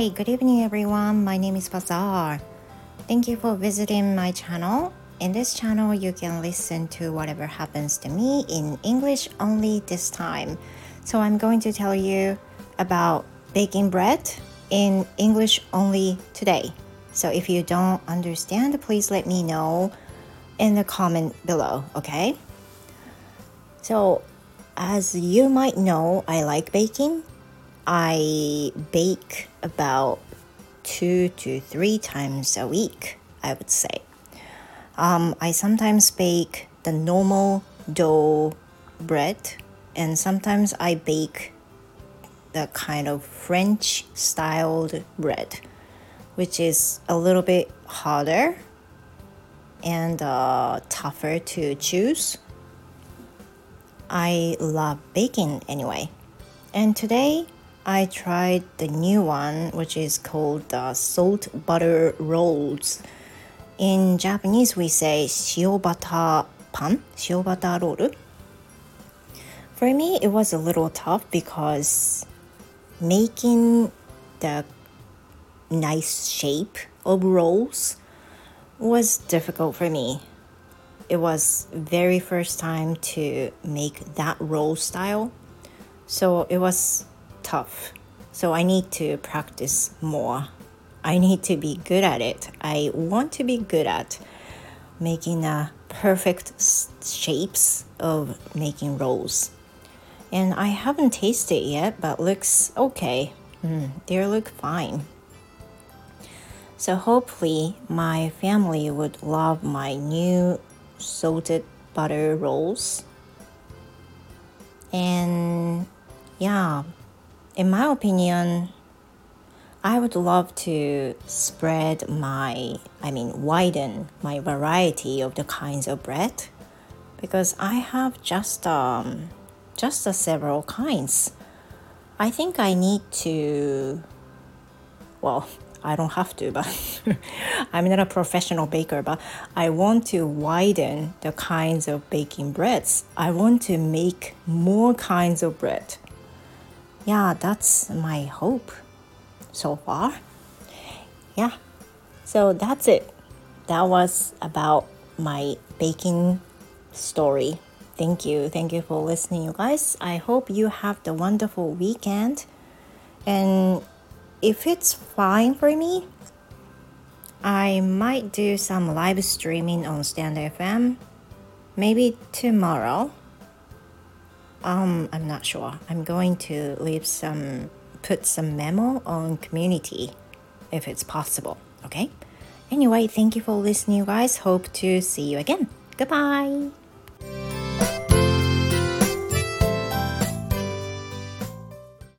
Hi, good evening everyone. My name is Bazaar. Thank you for visiting my channel. In this channel, you can listen to whatever happens to me in English only this time. So I'm going to tell you about baking bread in English only today. So if you don't understand, please let me know in the comment below, okay? So, as you might know, I like baking. I bake about two to three times a week, I would say. Um, I sometimes bake the normal dough bread, and sometimes I bake the kind of French styled bread, which is a little bit harder and uh, tougher to choose. I love baking anyway. And today I tried the new one, which is called the salt butter rolls. In Japanese, we say shiobata pan, shiobata roll. For me, it was a little tough because making the nice shape of rolls was difficult for me. It was very first time to make that roll style. So it was tough. So I need to practice more. I need to be good at it. I want to be good at making a perfect shapes of making rolls. And I haven't tasted yet, but looks okay. Mm, they look fine. So hopefully my family would love my new salted butter rolls. And yeah, in my opinion, I would love to spread my, I mean, widen my variety of the kinds of bread because I have just um, just several kinds. I think I need to, well, I don't have to, but I'm not a professional baker, but I want to widen the kinds of baking breads. I want to make more kinds of bread. Yeah, that's my hope so far. Yeah, so that's it. That was about my baking story. Thank you. Thank you for listening, you guys. I hope you have the wonderful weekend. And if it's fine for me, I might do some live streaming on Stand FM. Maybe tomorrow. Um, I'm not sure. I'm going to leave some, put some memo on community if it's possible. Okay. Anyway, thank you for listening, guys. Hope to see you again. Goodbye.